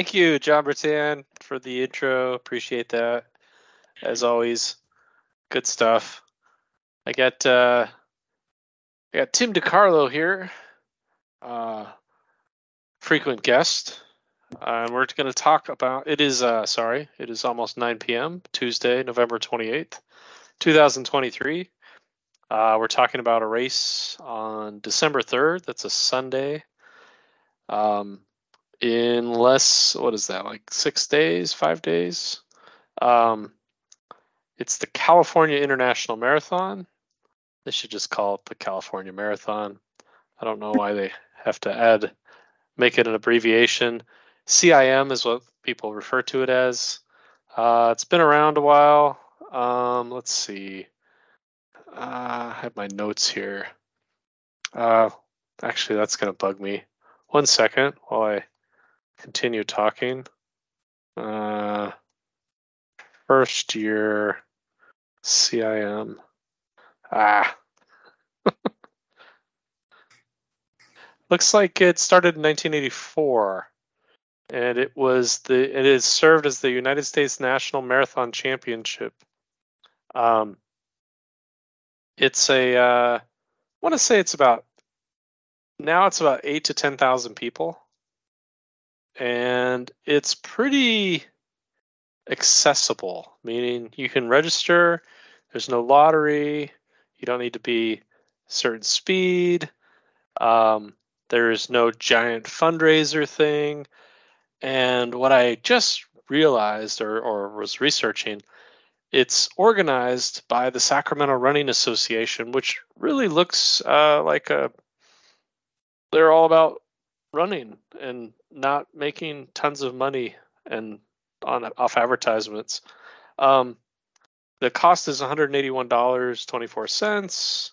thank you, John Bertan, for the intro. Appreciate that. As always, good stuff. I got uh, I got Tim Dicarlo here, uh, frequent guest. Uh, and we're going to talk about it is uh, sorry, it is almost 9 p.m. Tuesday, November 28th, 2023. Uh, we're talking about a race on December 3rd. That's a Sunday. Um, in less, what is that, like six days, five days? Um, it's the California International Marathon. They should just call it the California Marathon. I don't know why they have to add, make it an abbreviation. CIM is what people refer to it as. Uh, it's been around a while. Um, let's see. Uh, I have my notes here. Uh, actually, that's going to bug me. One second while I continue talking. Uh, first year CIM. Ah. Looks like it started in 1984 and it was the it is served as the United States National Marathon Championship. Um, it's a uh, I want to say it's about now it's about eight to ten thousand people, and it's pretty accessible. Meaning you can register. There's no lottery. You don't need to be certain speed. Um, there's no giant fundraiser thing. And what I just realized or, or was researching, it's organized by the Sacramento Running Association, which really looks uh, like a they're all about running and not making tons of money and on off advertisements. Um, the cost is $181.24.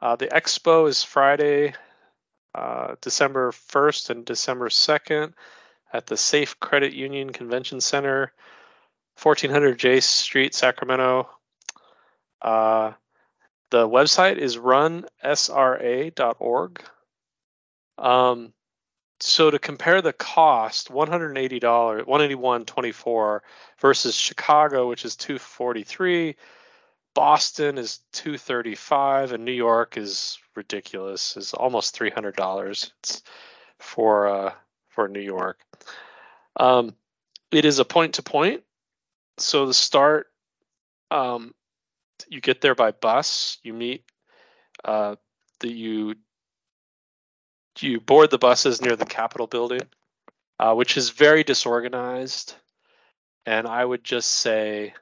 Uh, the expo is Friday, uh, December 1st and December 2nd at the Safe Credit Union Convention Center, 1400 J Street, Sacramento. Uh, the website is runsra.org. Um, so to compare the cost, $180, 181.24 versus Chicago, which is 243, Boston is 235, and New York is ridiculous, is almost $300. It's for uh, for New York. Um, it is a point to point. So the start, um, you get there by bus. You meet uh, the you you board the buses near the Capitol building, uh, which is very disorganized, and I would just say,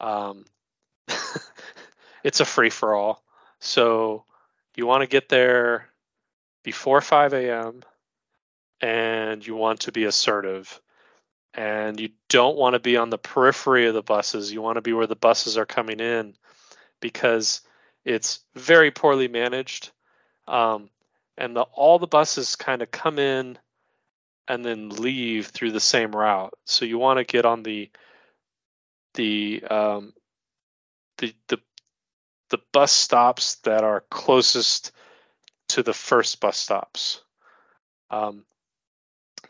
um, it's a free for all. So you want to get there before 5 a.m and you want to be assertive. And you don't want to be on the periphery of the buses. You want to be where the buses are coming in because it's very poorly managed. Um, and the, all the buses kind of come in and then leave through the same route so you want to get on the the um, the the the bus stops that are closest to the first bus stops um,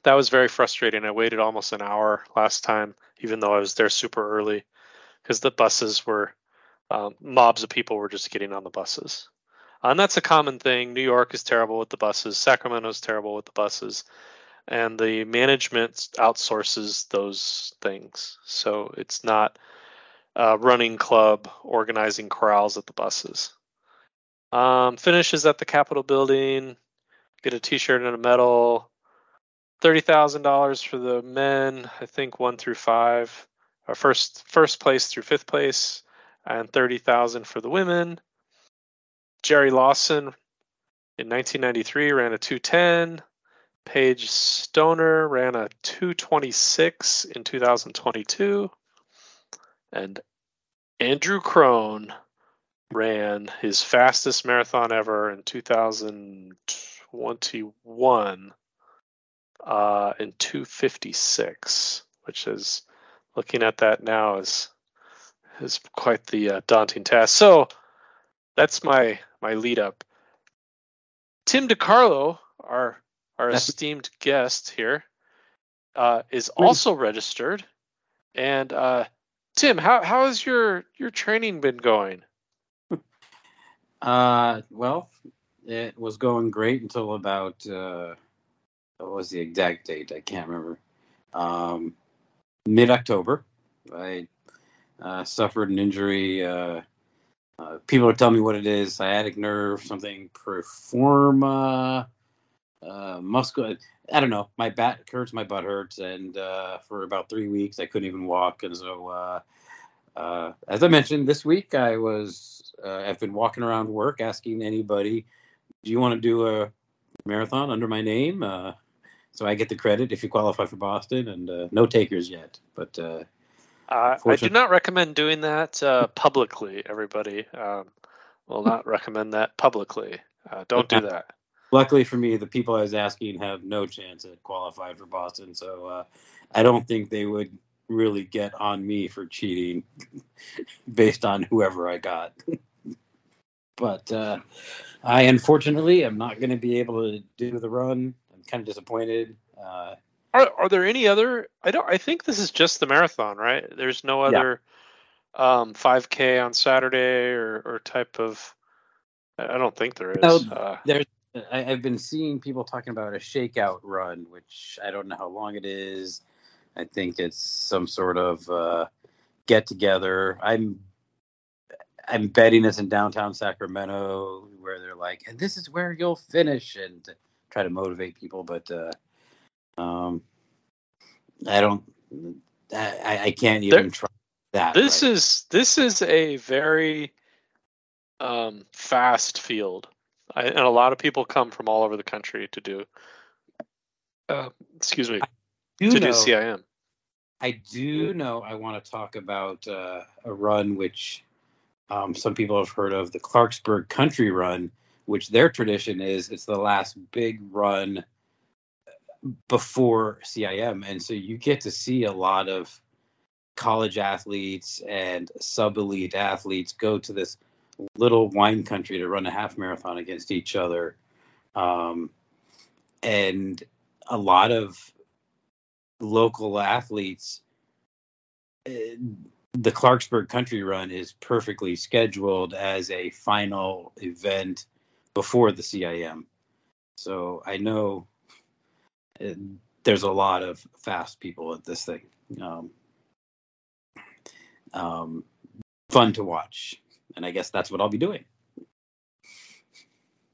that was very frustrating. I waited almost an hour last time, even though I was there super early, because the buses were um, mobs of people were just getting on the buses. And that's a common thing. New York is terrible with the buses. Sacramento is terrible with the buses, and the management outsources those things. So it's not running club organizing corrals at the buses. Um, finishes at the Capitol building. Get a T-shirt and a medal thirty thousand dollars for the men. I think one through five, or first first place through fifth place, and thirty thousand for the women. Jerry Lawson in 1993 ran a 210. Paige Stoner ran a 226 in 2022. And Andrew Crone ran his fastest marathon ever in 2021 uh, in 256, which is looking at that now is is quite the uh, daunting task. So that's my my lead up. Tim Dicarlo, our our esteemed guest here, uh, is also registered. And uh, Tim, how how has your your training been going? Uh, well, it was going great until about uh, what was the exact date? I can't remember. Um, Mid October, I uh, suffered an injury. Uh, people are telling me what it is: sciatic nerve, something piriform, uh, muscle. I don't know. My back hurts, my butt hurts, and uh, for about three weeks I couldn't even walk. And so, uh, uh, as I mentioned, this week I was uh, I've been walking around work asking anybody, "Do you want to do a marathon under my name?" So I get the credit if you qualify for Boston, and no takers yet. But uh, uh, I do not recommend doing that uh, publicly. Everybody um, will not recommend that publicly. Uh, don't do that. Luckily for me, the people I was asking have no chance at qualifying for Boston, so uh, I don't think they would really get on me for cheating based on whoever I got. but uh, I unfortunately am not going to be able to do the run. I'm kind of disappointed. Are, are there any other? I don't. I think this is just the marathon, right? There's no other yeah. um, 5K on Saturday or, or type of. I don't think there is. No, uh, there's I, have been seeing people talking about a shakeout run, which I don't know how long it is. I think it's some sort of uh, get together. I'm I'm betting it's in downtown Sacramento where they're like, and this is where you'll finish and try to motivate people, but uh, um, I don't, I, I can't even there, try that. This right. is this is a very um, fast field. I, and a lot of people come from all over the country to do. Uh, excuse me. Do to know, do CIM. I do know. I want to talk about uh, a run which um, some people have heard of, the Clarksburg Country Run, which their tradition is it's the last big run before CIM, and so you get to see a lot of college athletes and sub elite athletes go to this little wine country to run a half marathon against each other. Um, and a lot of local athletes, uh, the Clarksburg Country Run is perfectly scheduled as a final event before the CIM. So I know there's a lot of fast people at this thing. Um, um, fun to watch and I guess that's what I'll be doing.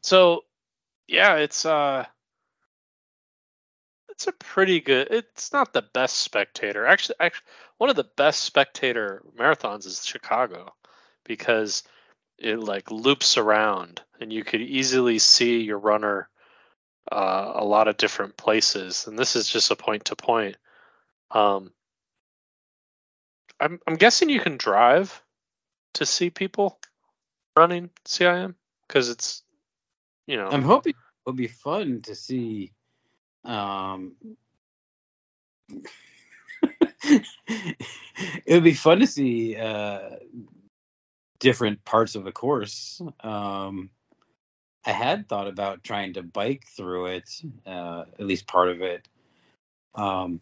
So, yeah, it's uh, it's a pretty good. It's not the best spectator. Actually, actually, one of the best spectator marathons is Chicago because it like loops around and you could easily see your runner uh, a lot of different places. And this is just a point to point. Um, I'm I'm guessing you can drive to see people running CIM because it's you know I'm hoping it'll be fun to see um it would be fun to see uh different parts of the course um I had thought about trying to bike through it uh at least part of it um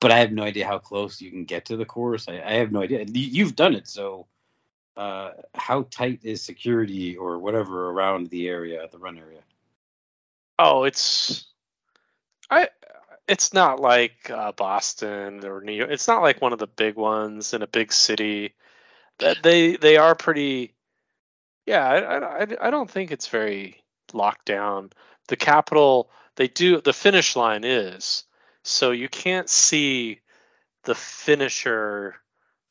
but I have no idea how close you can get to the course. I, I have no idea. You've done it, so uh, how tight is security or whatever around the area, the run area? Oh, it's I. It's not like uh, Boston or New York. It's not like one of the big ones in a big city. That they they are pretty. Yeah, I, I I don't think it's very locked down. The capital they do the finish line is so you can't see the finisher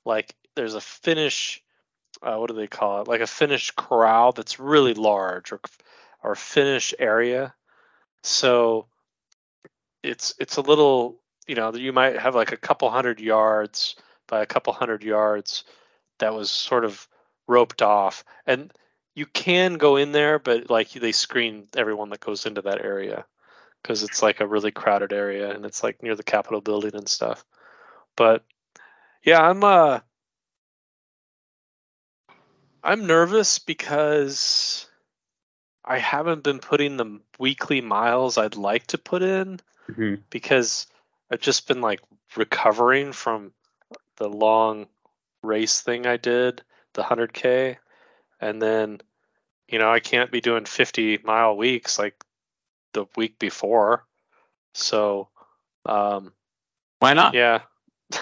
like there's a finish uh, what do they call it? Like a finish corral that's really large or or finish area. So it's it's a little you know you might have like a couple hundred yards by a couple hundred yards that was sort of roped off. And you can go in there but like they screen everyone that goes into that area because it's like a really crowded area and it's like near the Capitol building and stuff. But yeah, I'm uh I'm nervous because I haven't been putting the weekly miles I'd like to put in mm-hmm. because I've just been like recovering from the long race thing I did, the 100K. And then, you know, I can't be doing 50 mile weeks like the week before. So, um, Why not? yeah.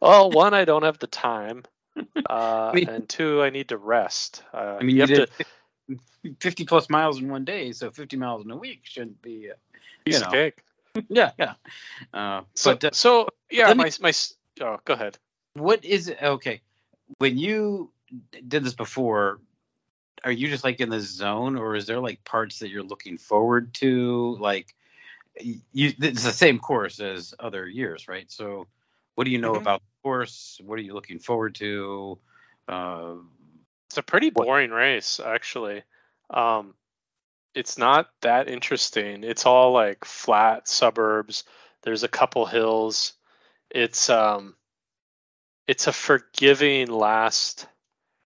well, one, I don't have the time. Uh, I mean- and two, I need to rest. Uh, I mean, you you, have did to 50 plus miles in one day, so 50 miles in a week shouldn't be. Uh, piece you of know. cake. yeah, yeah. Uh, So, but uh, so yeah, let me- my my. Oh, go ahead. what is it? Okay, when you did this before, are you just like in the zone, or is there like parts that you're looking forward to? Like, you, it's the same course as other years, right? So, what do you know Mhm. about the course? What are you looking forward to? Uh, It's a pretty What- boring race, actually. Um, it's not that interesting. It's all like flat suburbs. There's a couple hills. It's um, it's a forgiving last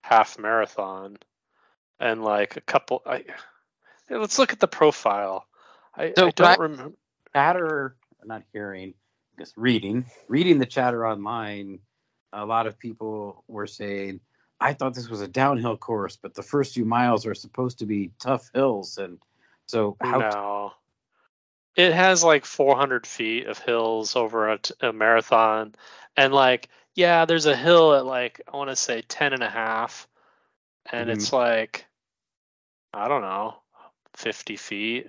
half marathon, and like a couple. I let's look at the profile. I, So, I don't remember. chatter, not hearing, just reading, reading the chatter online, a lot of people were saying, I thought this was a downhill course, but the first few miles are supposed to be tough hills. And so, how No. It has like 400 feet of hills over a, t- a marathon. And like, yeah, there's a hill at like, I want to say 10 and a half. And Mhm. it's like, I don't know, 50 feet.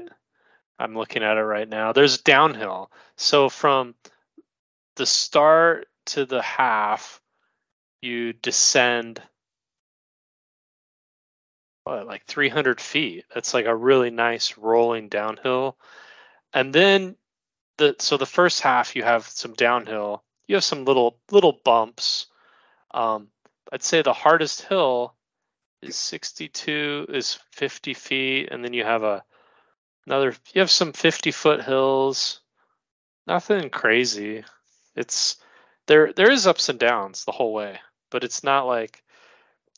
I'm looking at it right now. There's downhill. So from the start to the half, you descend what, like 300 feet. That's like a really nice rolling downhill. And then the so the first half you have some downhill. You have some little little bumps. Um, I'd say the hardest hill is 62 is 50 feet, and then you have a another. You have some 50 foot hills. Nothing crazy. It's there. There is ups and downs the whole way, but it's not like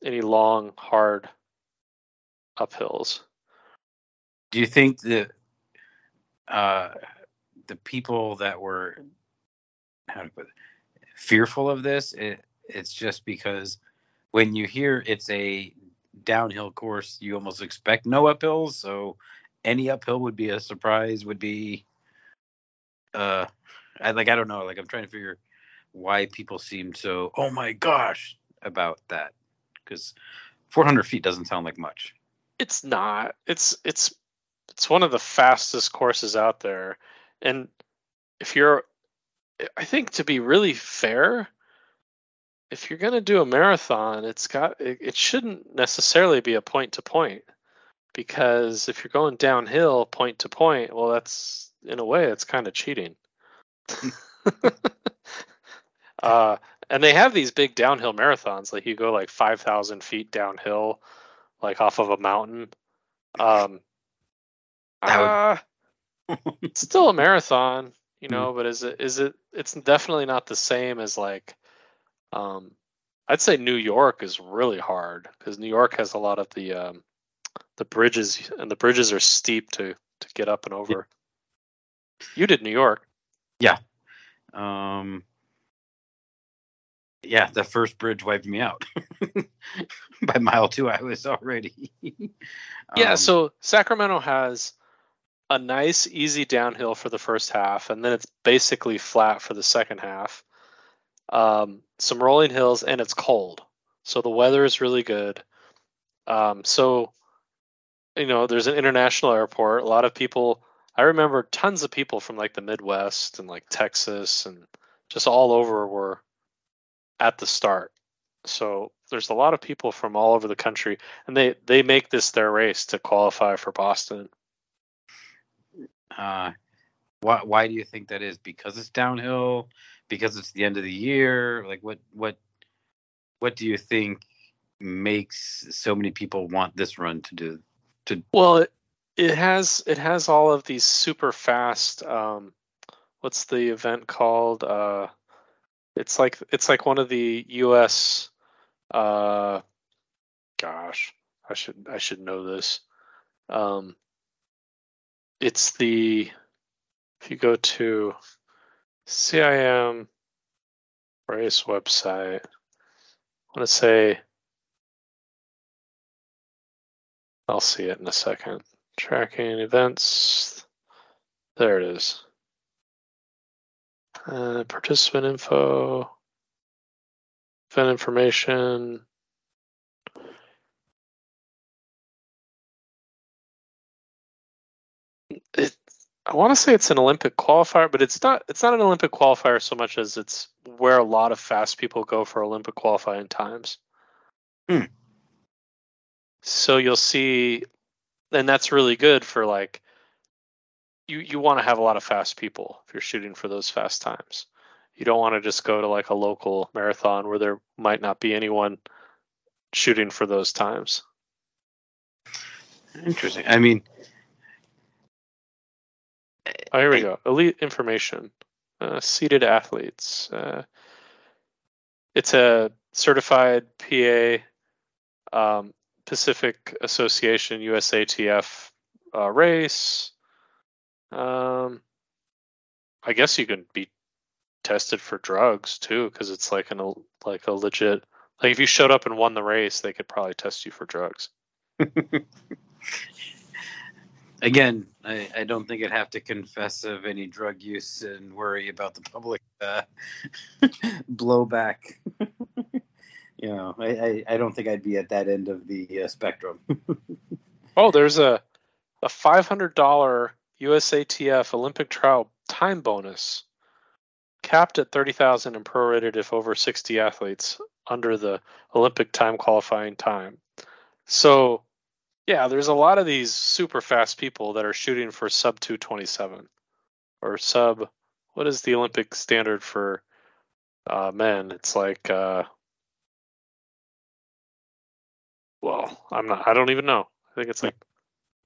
any long hard uphills. do you think that uh, the people that were it, fearful of this, it, it's just because when you hear it's a downhill course, you almost expect no uphills. So any uphill would be a surprise. Would be, uh, I like I don't know. Like I'm trying to figure why people seem so oh my gosh about that because 400 feet doesn't sound like much. It's not. It's it's it's one of the fastest courses out there. And if you're I think to be really fair, if you're going to do a marathon, it's got it, it shouldn't necessarily be a point to point because if you're going downhill point to point, well that's in a way it's kind of cheating. uh and they have these big downhill marathons like you go like 5000 feet downhill like off of a mountain um uh, it's still a marathon you know but is it is it it's definitely not the same as like um i'd say new york is really hard because new york has a lot of the um the bridges and the bridges are steep to to get up and over you did new york Yeah. Um, yeah, the first bridge wiped me out. By mile two, I was already. Yeah, Um, so Sacramento has a nice, easy downhill for the first half, and then it's basically flat for the second half. Um, some rolling hills, and it's cold, so the weather is really good. Um, so, you know, there's an international airport. A lot of people. I remember tons of people from like the Midwest and like Texas and just all over were at the start. So there's a lot of people from all over the country and they they make this their race to qualify for Boston. uh, why why do you think that is? Because it's downhill. Because it's the end of the year. Like what what what do you think makes so many people want this run to do? Well, it, it has it has all of these super fast. Um, what's the event called? Uh, it's like it's like one of the U.S. Uh, gosh, I should I should know this. Um, it's the if you go to CIM race website, I want to say, I'll see it in a second. Tracking events. There it is. Uh, participant info, event information. I want to say it's an Olympic qualifier, but it's not. It's not an Olympic qualifier so much as it's where a lot of fast people go for Olympic qualifying times. Hmm. So you'll see, and that's really good for like you you want to have a lot of fast people if you're shooting for those fast times. You don't want to just go to like a local marathon where there might not be anyone shooting for those times. Interesting. I mean, Oh, here we go. Elite information. Uh, seated athletes. Uh, it's a certified PA um, Pacific Association USATF uh, race. Um, I guess you can be tested for drugs too, because it's like an like a legit. Like if you showed up and won the race, they could probably test you for drugs. again, I, I, don't think I'd have to confess of any drug use and worry about the public uh, blowback. you know, I, I, I, don't think I'd be at that end of the uh, spectrum. oh, there's a a five hundred dollar USATF Olympic trial time bonus, capped at thirty thousand and prorated if over sixty athletes under the Olympic time qualifying time. So yeah, there's a lot of these super fast people that are shooting for sub 227 or sub. What is the Olympic standard for uh, men? It's like, uh, well, I'm not. I don't even know. I think it's like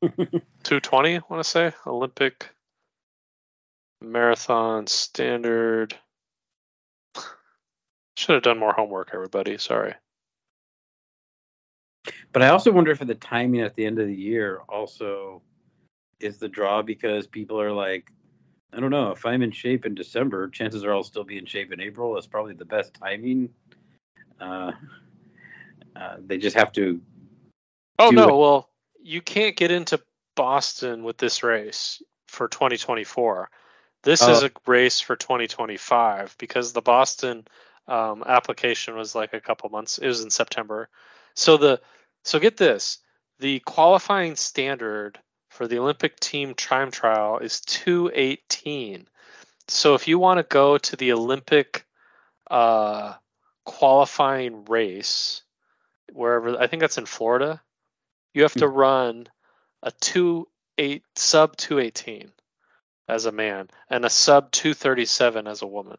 220. I want to say Olympic marathon standard. Should have done more homework, everybody. Sorry. But I also wonder if the timing at the end of the year also is the draw because people are like, I don't know, if I'm in shape in December, chances are I'll still be in shape in April. That's probably the best timing. Uh, uh, they just have to. Oh no! It. Well, you can't get into Boston with this race for 2024. This is a race for 2025 because the Boston um, application was like a couple months. It was in September. So the so get this: the qualifying standard for the Olympic team time trial is 218. So if you want to go to the Olympic uh, qualifying race, wherever I think that's in Florida, you have to hmm. run a two eight sub 218 as a man and a sub 237 as a woman.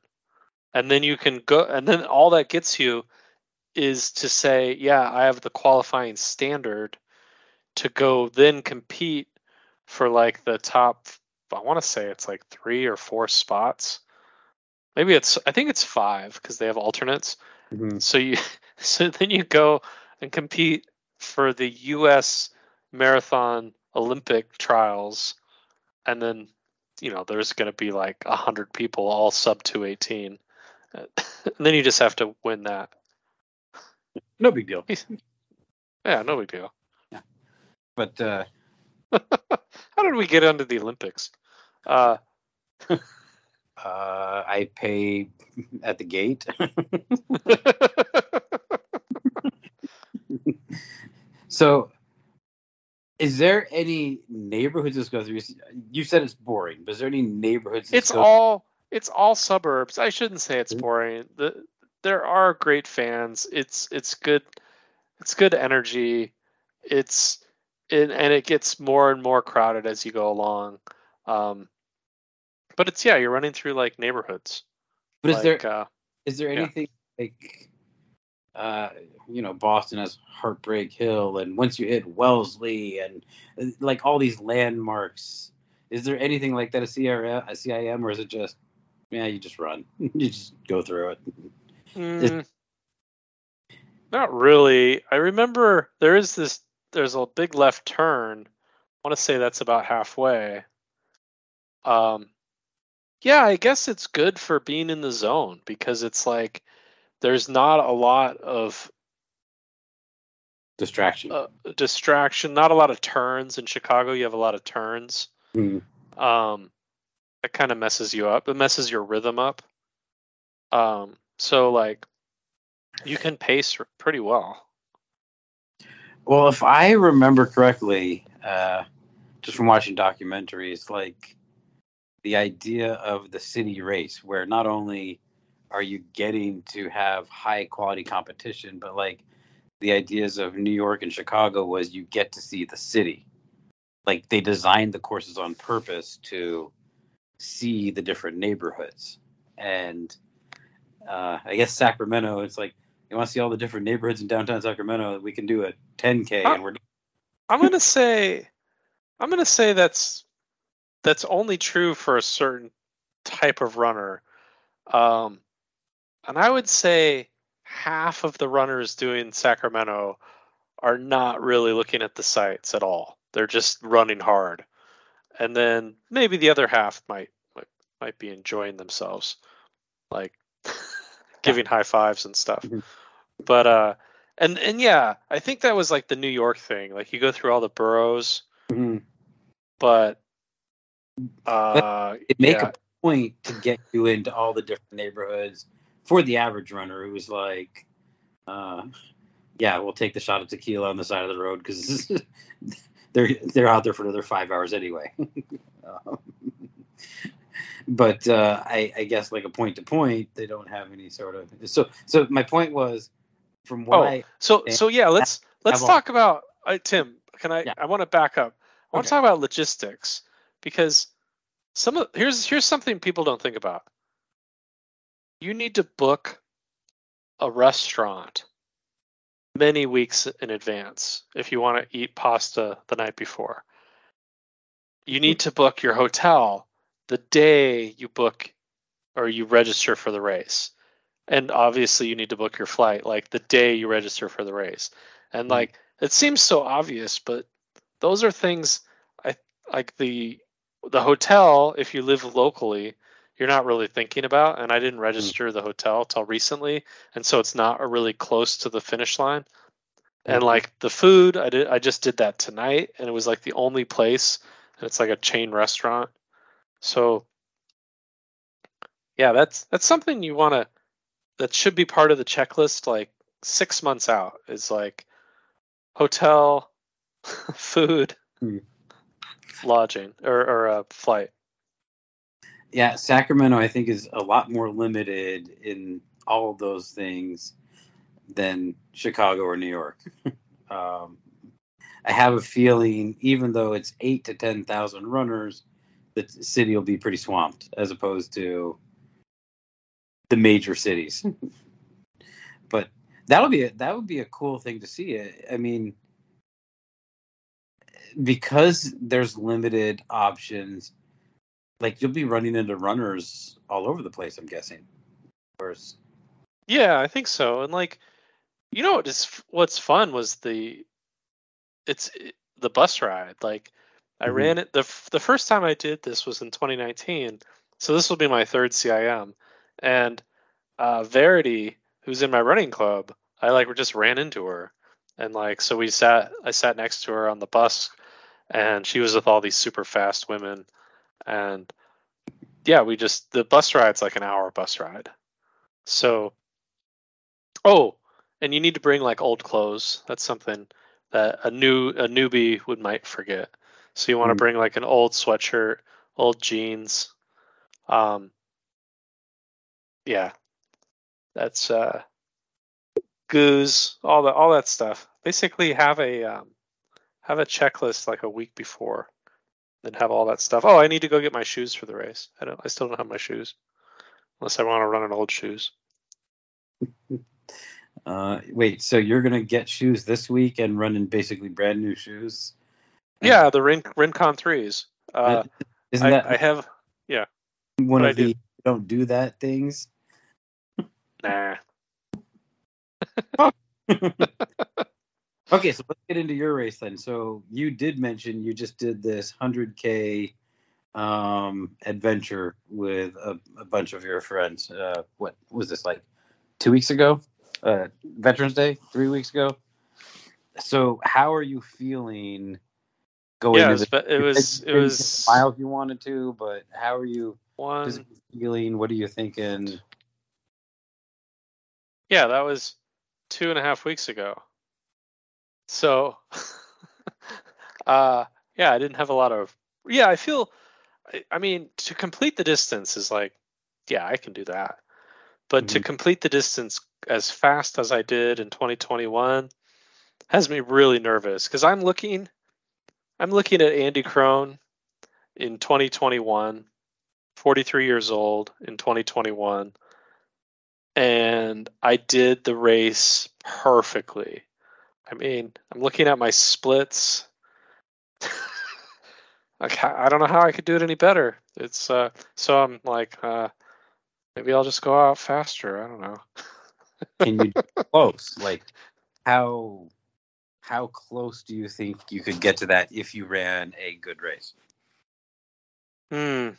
And then you can go and then all that gets you is to say, yeah, I have the qualifying standard to go then compete for like the top I want to say it's like 3 or 4 spots. Maybe it's I think it's 5 because they have alternates. Mm-hmm. So you so then you go and compete for the US marathon Olympic trials and then you know there's going to be like 100 people all sub 218 and then you just have to win that no big deal. Yeah, no big deal. Yeah. But uh how did we get into the Olympics? Uh uh I pay at the gate. so is there any neighborhoods this go through? You said it's boring, but is there any neighborhoods? It's all it's all suburbs. I shouldn't say it's boring. The there are great fans. It's it's good. It's good energy. It's it, and it gets more and more crowded as you go along. Um, but it's yeah, you're running through like neighborhoods. But like, is there uh, is there anything yeah. like uh, you know Boston has Heartbreak Hill, and once you hit Wellesley, and uh, like all these landmarks, is there anything like that a CRM, a CIM, or is it just yeah, you just run, you just go through it? Mm, not really. I remember there is this. There's a big left turn. I want to say that's about halfway. Um, yeah, I guess it's good for being in the zone because it's like there's not a lot of Distraction. uh, distraction, not a lot of turns in Chicago. You have a lot of turns. Mhm. Um, that kind of messes you up. It messes your rhythm up. Um, so like you can pace pretty well. Well, if I remember correctly, uh, just from watching documentaries, like the idea of the city race, where not only are you getting to have high quality competition, but like the ideas of New York and Chicago was you get to see the city. Like they designed the courses on purpose to see the different neighborhoods. And uh, I guess Sacramento, it's like you want to see all the different neighborhoods in downtown Sacramento. We can do a 10k, and we're I'm gonna say, I'm gonna say that's that's only true for a certain type of runner. Um, and I would say half of the runners doing Sacramento are not really looking at the sights at all. They're just running hard, and then maybe the other half might might, might be enjoying themselves, like giving high fives and stuff. Mhm. But uh, and and yeah, I think that was like the New York thing. Like you go through all the boroughs, Mhm. but uh, it make yeah. a point to get you into all the different neighborhoods. For the average runner, it was like, uh, yeah, we'll take the shot of tequila on the side of the road because they're they're out there for another five hours anyway. Um, but uh, I, I guess like a point to point, they don't have any sort of. So so my point was, from what Oh, I So so yeah, let's let's talk about uh, Tim. Can I? Yeah. I want to back up. I want Okay. to talk about logistics because some of here's here's something people don't think about. You need to book a restaurant many weeks in advance if you want to eat pasta the night before. You need to book your hotel the day you book or you register for the race. And obviously you need to book your flight like the day you register for the race. And Mhm. like it seems so obvious, but those are things I like the the hotel if you live locally you're not really thinking about and I didn't register the hotel till recently and so it's not really close to the finish line. And Mhm. like the food, I did I just did that tonight and it was like the only place and it's like a chain restaurant. So yeah, that's that's something you want to that should be part of the checklist like 6 months out is like hotel, food, Hmm. lodging or or a flight. yeah, Sacramento, I think, is a lot more limited in all of those things than Chicago or New York. um, I have a feeling, even though it's eight to ten thousand runners, the city will be pretty swamped as opposed to the major cities. but that'll be a, that would be a cool thing to see. I- mean, because there's limited options like you'll be running into runners all over the place. I'm guessing. Whereas, Yeah, I think so. And like, you know, what is what's fun was the, it's the bus ride. Like, I Mhm. ran it the the first time I did this was in 2019, so this will be my third CIM. And uh, Verity, who's in my running club, I like just ran into her, and like so we sat. I sat next to her on the bus, and she was with all these super fast women, and yeah, we just the bus ride's like an hour bus ride. So, oh, and you need to bring like old clothes. That's something that a new a newbie would might forget. So you want to Mm. bring like an old sweatshirt, old jeans. Um, yeah, that's uh, goose, all that all that stuff. Basically, have a um, have a checklist like a week before, then have all that stuff. Oh, I need to go get my shoes for the race. I don't. I still don't have my shoes, unless I want to run in old shoes. uh, wait, so you're gonna get shoes this week and run in basically brand new shoes? Yeah, the Rin Rincon threes. Uh, Isn't I, that I have Yeah. one of I do. the don't do that things? nah. Okay, so let's get into your race then. So you did mention you just did this 100k um, adventure with a, a bunch of your friends. Uh, what was this like? Two weeks ago, uh, Veterans Day, three weeks ago. So, how are you feeling going? Yeah, to it was, the, it was, it was miles you wanted to, but how are you one. feeling? What are you thinking? Yeah, that was two and a half weeks ago. So, uh, yeah, I didn't have a lot of. Yeah, I feel. I, I mean, to complete the distance is like, yeah, I can do that. But to Mhm. complete the distance as fast as I did in 2021 has me really nervous because I'm looking, I'm looking at Andy Crone in 2021, 43 years old in 2021 and I did the race perfectly. I mean, I'm looking at my splits. like I don't know how I could do it any better. It's uh so I'm like uh maybe I'll just go out faster. I don't know. Can you close? Like, how how close do you think you could get to that if you ran a good race? Hmm.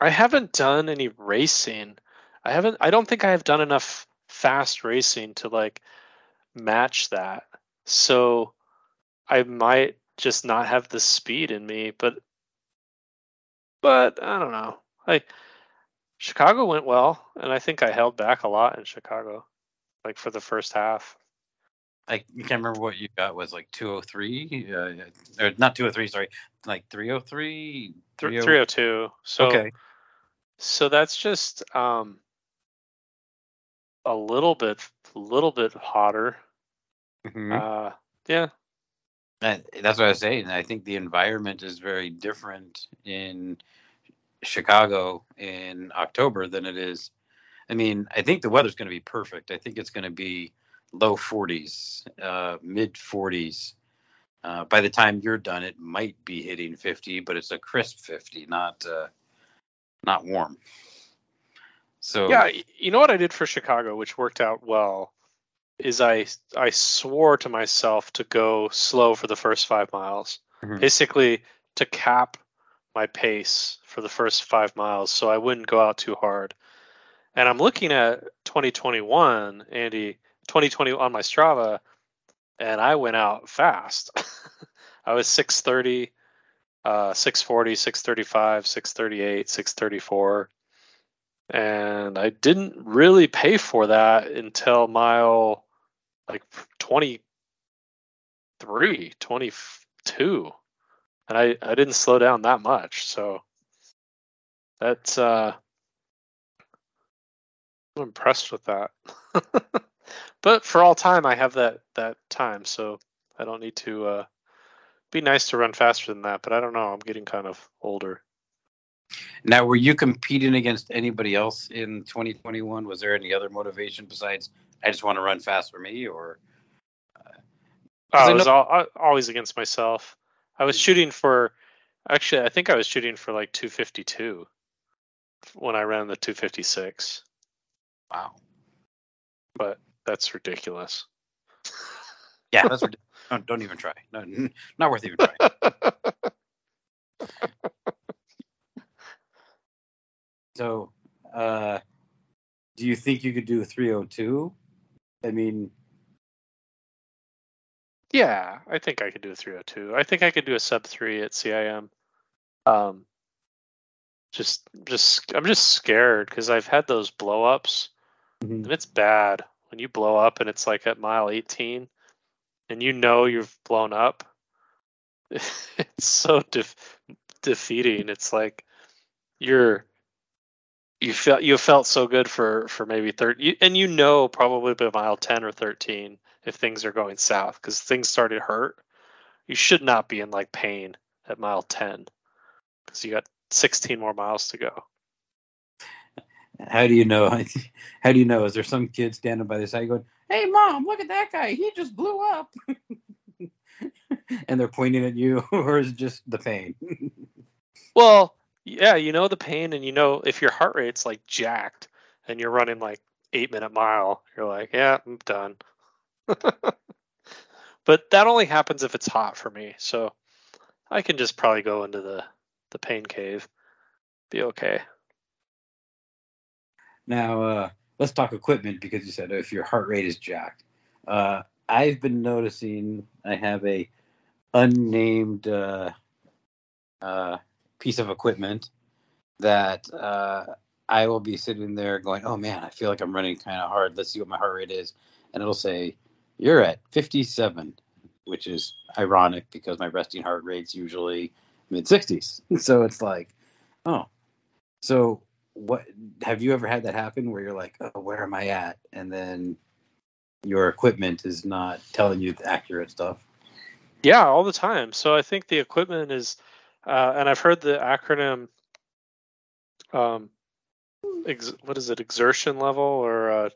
I haven't done any racing. I haven't I don't think I have done enough fast racing to like match that. So I might just not have the speed in me, but but I don't know. I Chicago went well, and I think I held back a lot in Chicago, like for the first half. I can't remember what you got was like 203, uh, or not 203, sorry, like 303, Th- 302. So Okay, so that's just um a little bit little bit hotter. Mhm. Uh yeah. That- that's what I was saying. I think the environment is very different in Chicago in October than it is. I mean, I think the weather's going to be perfect. I think it's going to be low 40s, uh, mid 40s. Uh, by the time you're done, it might be hitting 50, but it's a crisp 50, not uh, not warm. So Yeah, you know what I did for Chicago, which worked out well, is I I swore to myself to go slow for the first five miles, Mhm. basically to cap my pace for the first five miles, so I wouldn't go out too hard. And I'm looking at 2021, Andy, 2020 on my Strava, and I went out fast. I was 630, uh, 640, 635, 638, 634 and I didn't really pay for that until mile like 23, 22. And I, I didn't slow down that much. So that's, uh, I'm impressed with that. but for all time, I have that, that time. So I don't need to, uh, be nice to run faster than that. But I don't know. I'm getting kind of older. now, were you competing against anybody else in 2021? Was there any other motivation besides I just want to run fast for me, or Oh, I I was know- al- al- always against myself. I was shooting for, actually, I think I was shooting for like 252 when I ran the 256, wow, but that's ridiculous. yeah, that's ridiculous. Don't, don't even try. No, not worth even trying. So, uh, do you think you could do a 302? I mean, yeah, I think I could do a 302. I think I could do a sub three at CIM. Um, just, just, I'm just scared because I've had those blow ups and it's bad when you blow up and it's like at mile 18 and you know you've blown up it's so def- defeating. It's like you're you felt you felt so good for for maybe 30 and you know probably by mile 10 or 13 if things are going south because things started hurt. You should not be in like pain at mile 10 because you got 16 more miles to go how do you know? How do you know? Is there some kid standing by the side going, "Hey, mom, look at that guy. He just blew up," and they're pointing at you, or is it just the pain? Well, yeah, you know the pain, and you know if your heart rate's like jacked and you're running like eight minute mile, you're like, yeah, I'm done. but that only happens if it's hot for me, so I can just probably go into the the pain cave, be okay. Now, uh, let's talk equipment because you said if your heart rate is jacked. Uh, I've been noticing I have a unnamed uh, uh, piece of equipment that uh, I will be sitting there going, "Oh man, I feel like I'm running kind of hard. Let's see what my heart rate is," and it'll say, "You're at 57," which is ironic because my resting heart rate's usually mid 60s. so it's like, oh, so what? Have you ever had that happen where you're like, "Oh, where am I at?" and then your equipment is not telling you the accurate stuff? Yeah, all the time. So I think the equipment is, uh, and I've heard the acronym, um, ex- what is it, exertion level or uh,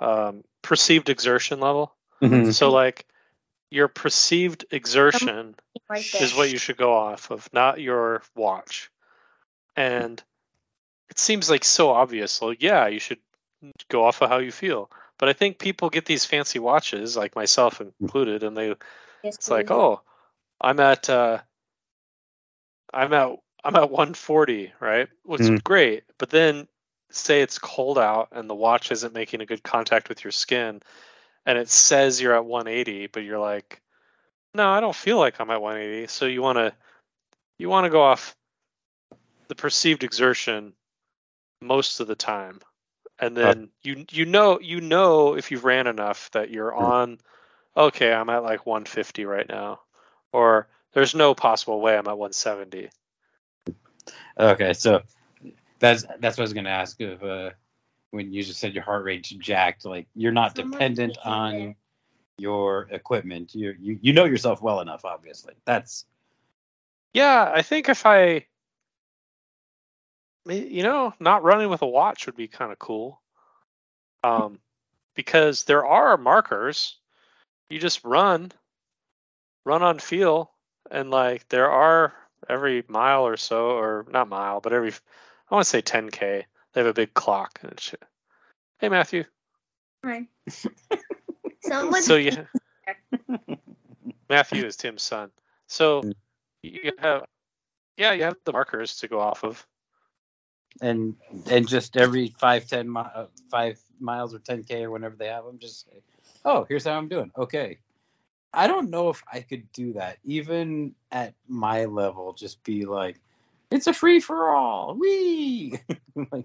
um, perceived exertion level. Mm-hmm. So like your perceived exertion Right there. is what you should go off of, not your watch. And it seems like so obvious. So yeah, you should go off of how you feel. But I think people get these fancy watches, like myself included, and they Yes, it's like, oh, I'm at uh, I'm at I'm at 140, right? Which is Mm. great. But then say it's cold out and the watch isn't making a good contact with your skin, and it says you're at 180, but you're like, no, I don't feel like I'm at 180. So you want to you want to go off the perceived exertion most of the time, and then you you know you know if you've ran enough that you're Mm. on. Okay, I'm at like 150 right now, or there's no possible way I'm at 170. Okay, so that's that's what I was gonna ask if uh, when you just said your heart rate's jacked, like you're not Someone dependent on there. your equipment. You you you know yourself well enough, obviously. That's Yeah, I think if I, may- you know, not running with a watch would be kind of cool. Um, because there are markers. You just run, run on feel, and like there are every mile or so, or not mile, but every, I want to say 10k. They have a big clock and shit. Hey Matthew. Hi. Someone So yeah, Matthew is Tim's son. So Mm. you have, yeah, you have the markers to go off of. And and just every five ten mi- uh, five miles or ten k or whenever they have them, just say, oh, here's how I'm doing. Okay. I don't know if I could do that, even at my level. Just be like, it's a free for all. we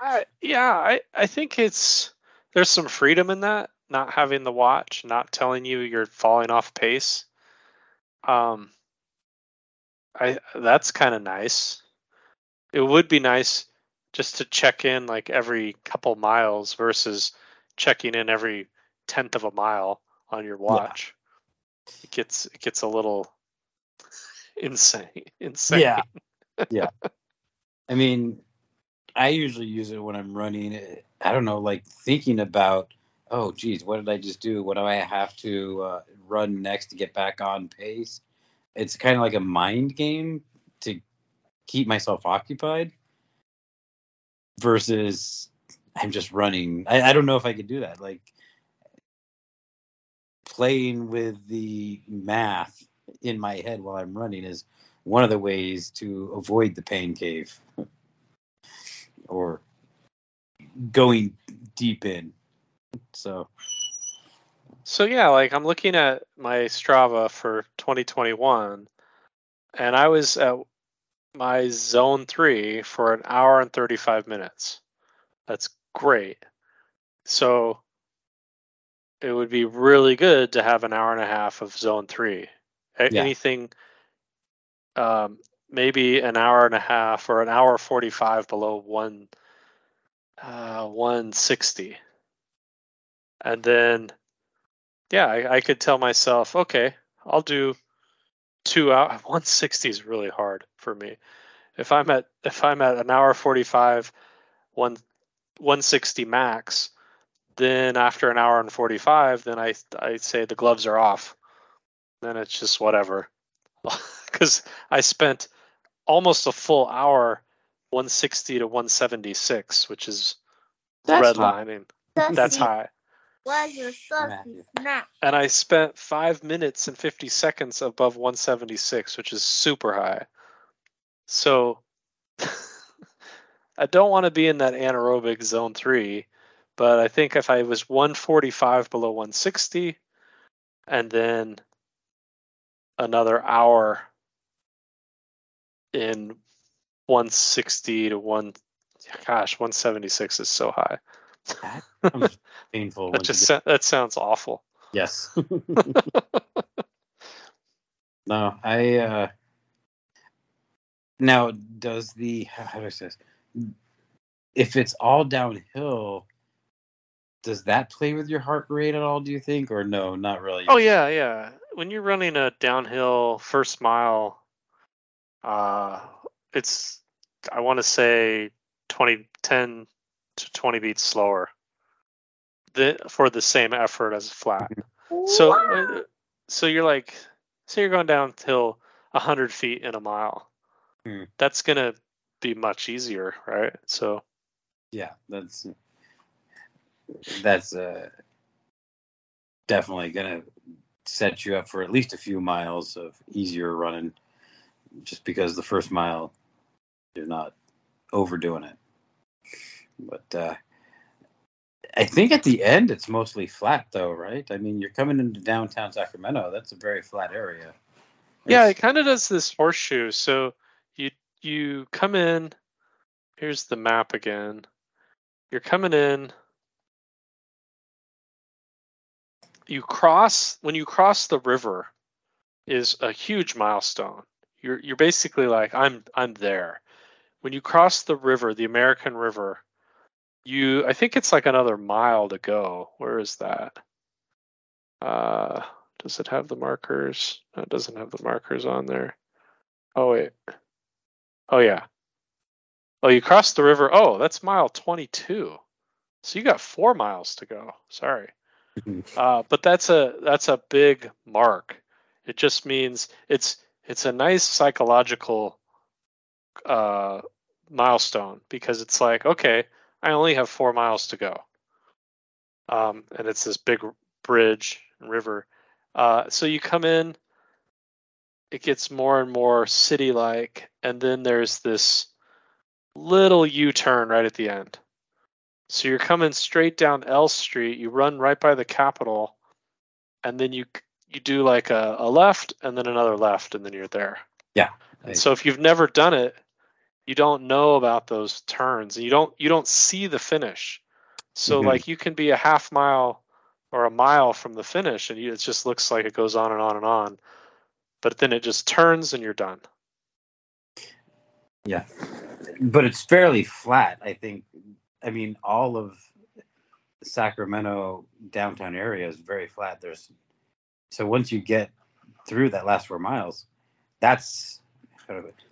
I, yeah, I, I think it's there's some freedom in that, not having the watch, not telling you you're falling off pace. Um, I that's kind of nice. It would be nice just to check in like every couple miles versus checking in every tenth of a mile on your watch. It gets it gets a little insane. Insane. Yeah. yeah. I mean, I usually use it when I'm running. I don't know, like thinking about, oh, geez, what did I just do? What do I have to uh, run next to get back on pace? It's kind of like a mind game keep myself occupied versus I'm just running. I, I don't know if I could do that. Like playing with the math in my head while I'm running is one of the ways to avoid the pain cave or going deep in. So, So yeah, like I'm looking at my Strava for 2021, and I was at my zone three for an hour and 35 minutes. That's great. So it would be really good to have an hour and a half of zone three. Yeah. Anything, um, maybe an hour and a half or an hour 45 below one, uh, 160. And then yeah, I, I could tell myself, okay, I'll do two hour. 160 is really hard for me. If I'm at if I'm at an hour 45, one 160 max, then after an hour and 45, then I I say the gloves are off. Then it's just whatever, because I spent almost a full hour 160 to 176, which is That's high. redlining. That's That's high. Was your saucy Matthew. snack? and I spent five minutes and 50 seconds above 176, which is super high. So I don't want to be in that anaerobic zone three, but I think if I was 145 below 160 and then another hour in 160 to one, gosh, 176 is so high. That sounds painful. That just get- that sounds awful. yes. no, I. uh Now, does the how do I say this? If it's all downhill, does that play with your heart rate at all? Do you think, or no, not really? Oh yeah, yeah. When you're running a downhill first mile, uh, it's I want to say 20, 10 to 20 beats slower the, for the same effort as flat. So, uh, so you're like, so you're going downhill 100 feet in a mile. Hmm. That's gonna be much easier, right? So, Yeah, that's that's uh, definitely gonna set you up for at least a few miles of easier running, just because the first mile you're not overdoing it. But uh, I think at the end it's mostly flat, though, right? I mean, you're coming into downtown Sacramento. That's a very flat area. Yeah, it kind of does this horseshoe. So you you come in. Here's the map again. You're coming in. You cross when you cross the river is a huge milestone. You're you're basically like I'm I'm there. When you cross the river, the American River, you I think it's like another mile to go. Where is that? Uh does it have the markers? No, it doesn't have the markers on there. Oh wait. Oh yeah. Oh, you crossed the river. Oh, that's mile 22. So you got four miles to go. Sorry. Uh, but that's a that's a big mark. It just means it's it's a nice psychological uh, milestone because it's like okay, I only have four miles to go, um, and it's this big bridge and river. Uh, so you come in, it gets more and more city-like, and then there's this little U-turn right at the end. So you're coming straight down L Street, you run right by the Capitol, and then you you do like a, a left and then another left, and then you're there. Yeah. And so if you've never done it, you don't know about those turns, and you don't you don't see the finish. So Mhm. like you can be a half mile or a mile from the finish, and you, it just looks like it goes on and on and on, but then it just turns and you're done. Yeah, but it's fairly flat. I think. I mean, all of the Sacramento downtown area is very flat. There's so once you get through that last four miles, that's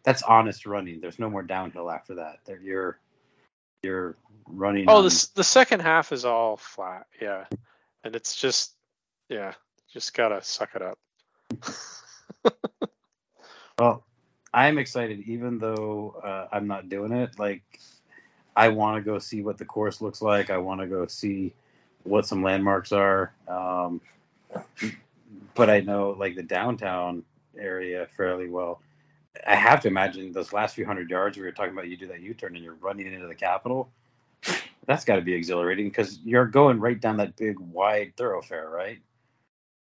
that's honest running. There's no more downhill after that. There you're you're running. Oh, on- the the second half is all flat, yeah, and it's just yeah, just gotta suck it up. Well, I'm excited, even though uh, I'm not doing it. Like, I want to go see what the course looks like. I want to go see what some landmarks are. Um, but I know like the downtown area fairly well. I have to imagine those last few hundred yards we were talking about. You do that U-turn and you're running into the Capitol. That's got to be exhilarating because you're going right down that big wide thoroughfare, right?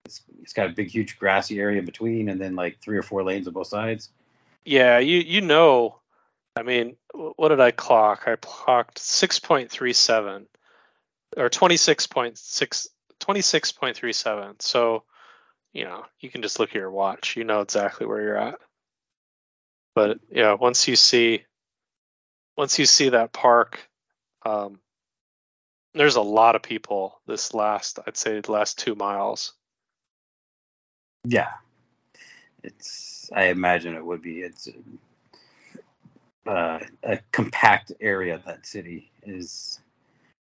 It's, it's got a big, huge grassy area in between, and then like three or four lanes on both sides. Yeah, you you know, I mean, what did I clock? I clocked six point three seven, or 26.6 26.37. So, you know, you can just look at your watch. You know exactly where you're at. But yeah, once you see, once you see that park, um, there's a lot of people this last, I'd say, the last two miles. Yeah, it's. I imagine it would be. It's uh, a compact area. That city is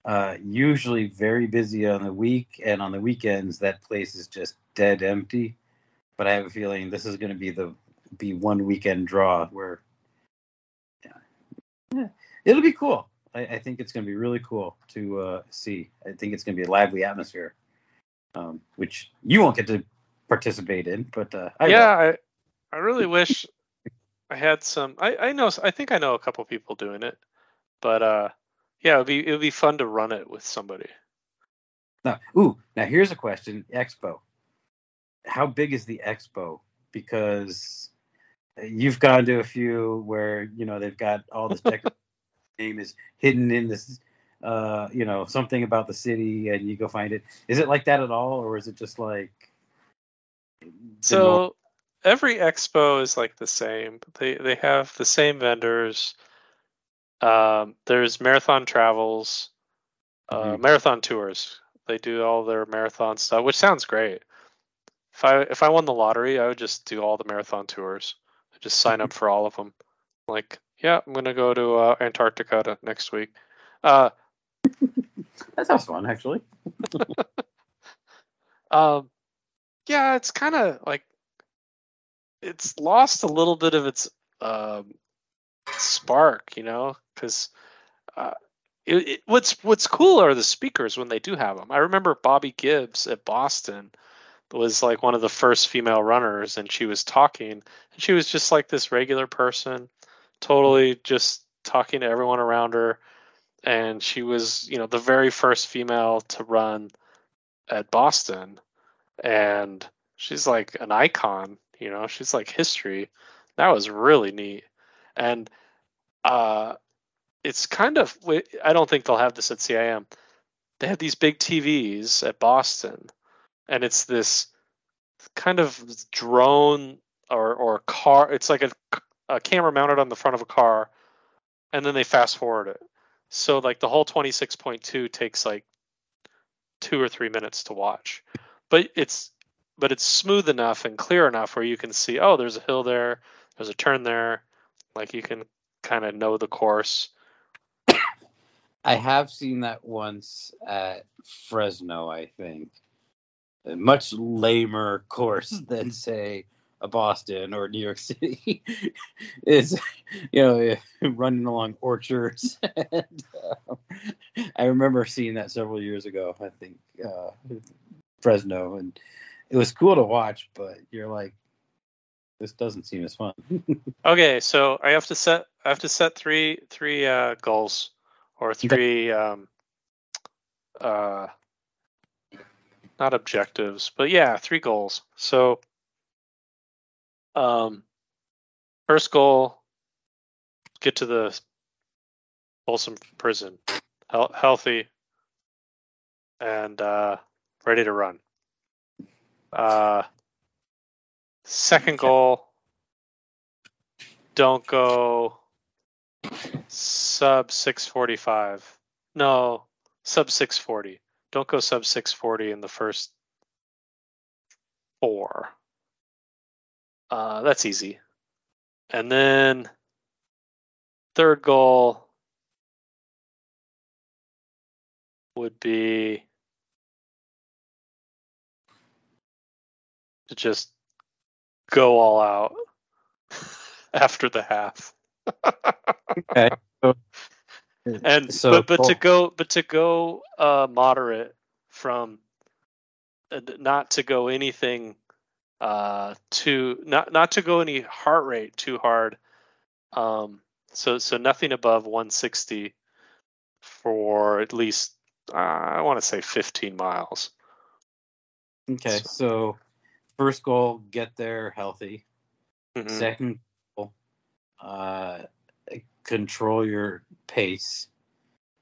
uh, usually very busy on the week, and on the weekends, that place is just dead empty. But I have a feeling this is going to be the be one weekend draw where yeah, yeah it'll be cool. I, I, think it's going to be really cool to uh, see. I think it's going to be a lively atmosphere, um, which you won't get to participate in, but uh, I yeah, will. I I really wish I had some. I I know. I think I know a couple people doing it, but uh, yeah, it'd be it'd be fun to run it with somebody. Now, ooh, now here's a question: Expo. How big is the expo? Because you've gone to a few where you know they've got all this tech name is hidden in this, uh, you know, something about the city, and you go find it. Is it like that at all, or is it just like? So every expo is like the same. They they have the same vendors. Um, there's marathon travels, uh, Mhm. marathon tours. They do all their marathon stuff, which sounds great. If I if I won the lottery, I would just do all the marathon tours. Just sign up for all of them. Like, yeah, I'm gonna go to uh, Antarctica next week. Uh, that sounds fun, actually. Um, yeah, it's kind of like it's lost a little bit of its um, spark, you know, because uh, it, it, what's what's cool are the speakers when they do have them. I remember Bobbi Gibbs at Boston was like one of the first female runners, and she was talking, and she was just like this regular person, totally just talking to everyone around her, and she was, you know, the very first female to run at Boston, and she's like an icon, you know, she's like history. That was really neat, and uh, it's kind of I don't think they'll have this at CIM. They have these big TVs at Boston, and it's this kind of drone or or car. It's like a, a camera mounted on the front of a car, and then they fast forward it. So like the whole 26.2 takes like two or three minutes to watch, but it's but it's smooth enough and clear enough where you can see oh there's a hill there, there's a turn there, like you can kind of know the course. I have seen that once at Fresno, I think. A much lamer course than say a Boston or New York City. is you know running along orchards. and, uh, I remember seeing that several years ago. I think uh, Fresno, and it was cool to watch. But you're like, this doesn't seem as fun. Okay, so I have to set I have to set three three uh, goals or three um, uh, not objectives, but yeah, three goals. So um, first goal, get to the Folsom prison, Hel- healthy and uh, ready to run. Uh, second goal, don't go sub 645. No, sub 640. Don't go sub 640 in the first four. Uh, that's easy. And then third goal would be to just go all out after the half. okay. So, and so but but to go but to go uh moderate from uh, not to go anything uh too not not to go any heart rate too hard um so so nothing above 160 for at least uh, I want to say 15 miles. Okay, so first goal, get there healthy. Mhm. Second goal, uh, control your pace.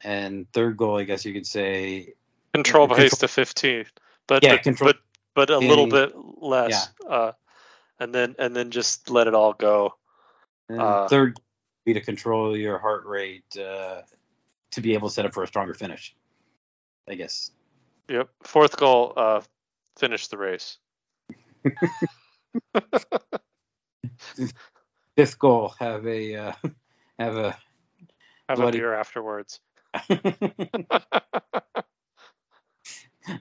And third goal, I guess you could say, Control control- pace to 15, but Yeah, but, control- but but a little bit less. Uh, and then and then just let it all go. and Uh, third be to control your heart rate uh, to be able to set up for a stronger finish. I guess. Yep. Fourth goal, uh, finish the race. Fifth goal, have a uh, have a Have Bloody- a beer afterwards.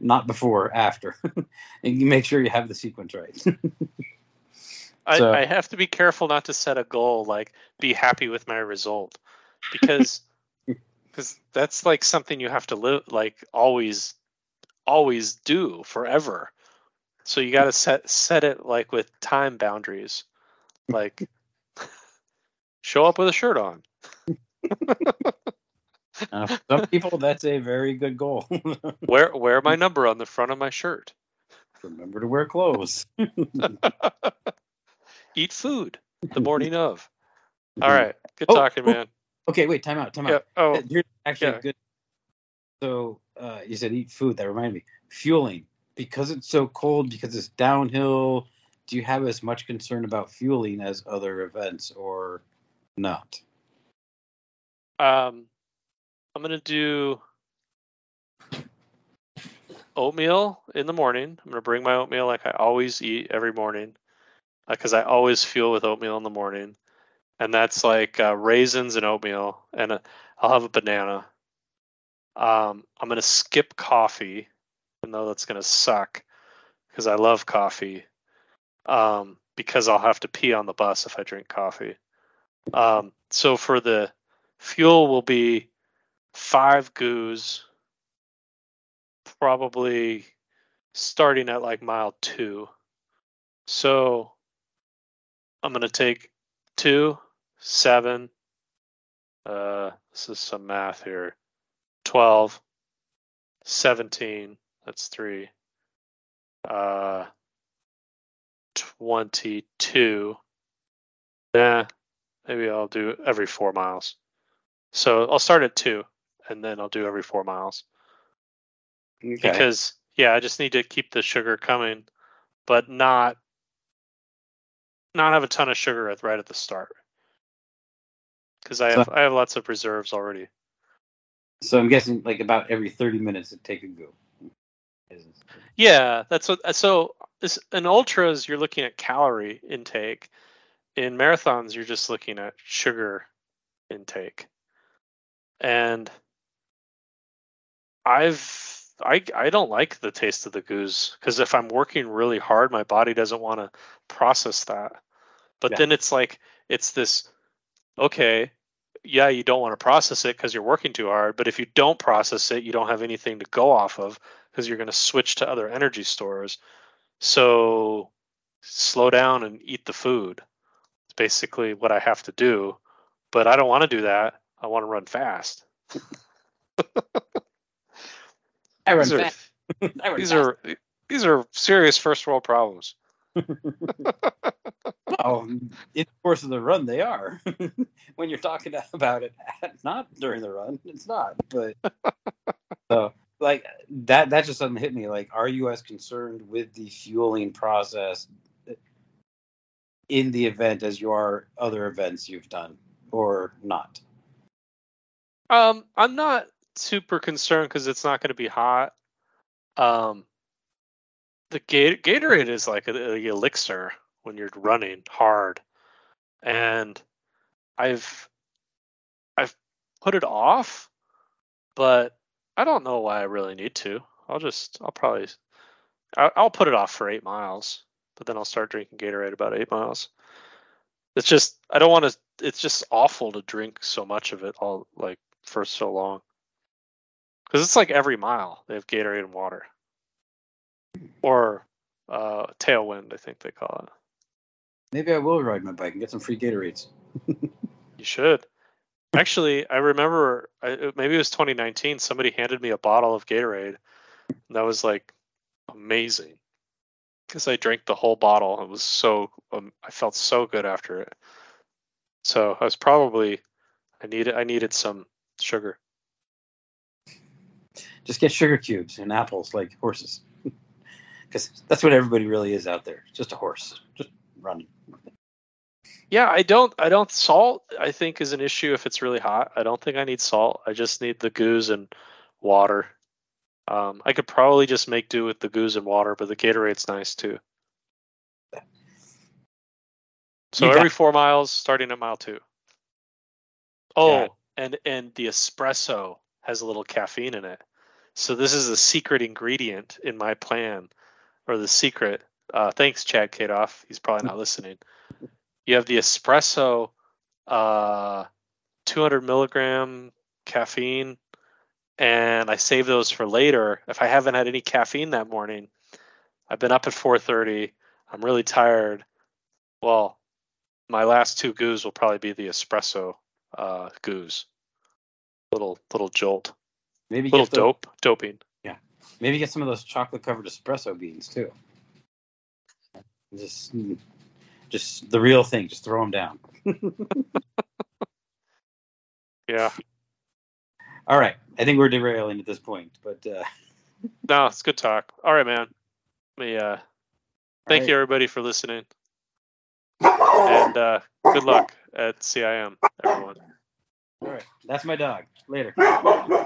not before, after. and you make sure you have the sequence right. I, So- I have to be careful not to set a goal like be happy with my result because because that's like something you have to live like always always do forever so you got to set set it like with time boundaries like show up with a shirt on Uh, for some people, that's a very good goal. wear wear my number on the front of my shirt Remember to wear clothes. eat food the morning of all right good Oh, talking oh, man Okay, wait, time out, time yeah out. oh You're actually yeah. good. So uh, you said eat food. That reminded me. Fueling because it's so cold because it's downhill. Do you have as much concern about fueling as other events or not? Um, I'm gonna do oatmeal in the morning. I'm gonna bring my oatmeal like I always eat every morning, because I always fuel with oatmeal in the morning, and that's like uh, raisins and oatmeal, and i I'll have a banana. Um, I'm gonna skip coffee, even though that's gonna suck, because I love coffee. Um, because I'll have to pee on the bus if I drink coffee. Um, so for the fuel will be five goos, probably starting at like mile two. So I'm gonna take two, seven. Uh, this is some math here. 12, 17. That's three. Uh, 22. Yeah, maybe I'll do every four miles. So I'll start at two, and then I'll do every four miles Okay. because yeah, I just need to keep the sugar coming, but not not have a ton of sugar at right at the start because I So- have I have lots of reserves already. so I'm guessing like about every 30 minutes to take a go. Yeah, that's what. So this, in ultras, you're looking at calorie intake. In marathons, you're just looking at sugar intake. And I've I I don't like the taste of the goos because if I'm working really hard, my body doesn't want to process that. But Yeah. then it's like it's this okay, yeah, you don't want to process it because you're working too hard, but if you don't process it, you don't have anything to go off of because you're going to switch to other energy stores. So slow down and eat the food. It's basically what I have to do, but I don't want to do that. I want to run fast. I run These are, fast. I run these fast. are these are serious first world problems. Oh, in the course of the run, they are. when you're talking about it, not during the run, it's not. But so, like that, that just doesn't hit me. Like, are you as concerned with the fueling process in the event as you are other events you've done, or not? Um, I'm not super concerned because it's not going to be hot. Um, the Gatorade is like a elixir when you're running hard, and I've I've put it off, but I don't know why I really need to. I'll just I'll probably I'll put it off for eight miles, but then I'll start drinking Gatorade about eight miles. It's just I don't want to. It's just awful to drink so much of it all like for so long. Because it's like every mile they have Gatorade and water, or uh, Tailwind, I think they call it. Maybe I will ride my bike and get some free Gatorades. You should. Actually, I remember I, maybe it was 2019. Somebody handed me a bottle of Gatorade, and that was like amazing because I drank the whole bottle. It was so um, I felt so good after it. So I was probably I needed I needed some sugar. Just get sugar cubes and apples like horses, because that's what everybody really is out there. Just a horse, just running. Yeah, I don't I don't salt I think is an issue if it's really hot. I don't think I need salt. I just need the goos and water. Um, I could probably just make do with the goos and water, but the Gatorade's nice too. So every four miles, starting at mile two. Oh, Yeah. and and the espresso has a little caffeine in it. So this is the secret ingredient in my plan, or the secret. Uh, thanks, Chad Kadoff. He's probably not listening. You have the espresso, uh, 200 milligram caffeine and I save those for later. If I haven't had any caffeine that morning, I've been up at 4:30. I'm really tired. Well, my last two goos will probably be the espresso uh, goos. Little little jolt. Maybe Little the- dope doping. Yeah, maybe get some of those chocolate covered espresso beans too. Just, just the real thing. Just throw them down. Yeah. All right. I think we're derailing at this point, but uh, No, it's good talk. All right, man. Let me uh thank all you everybody for listening. And uh good luck at CIM, everyone. All right. That's my dog. Later.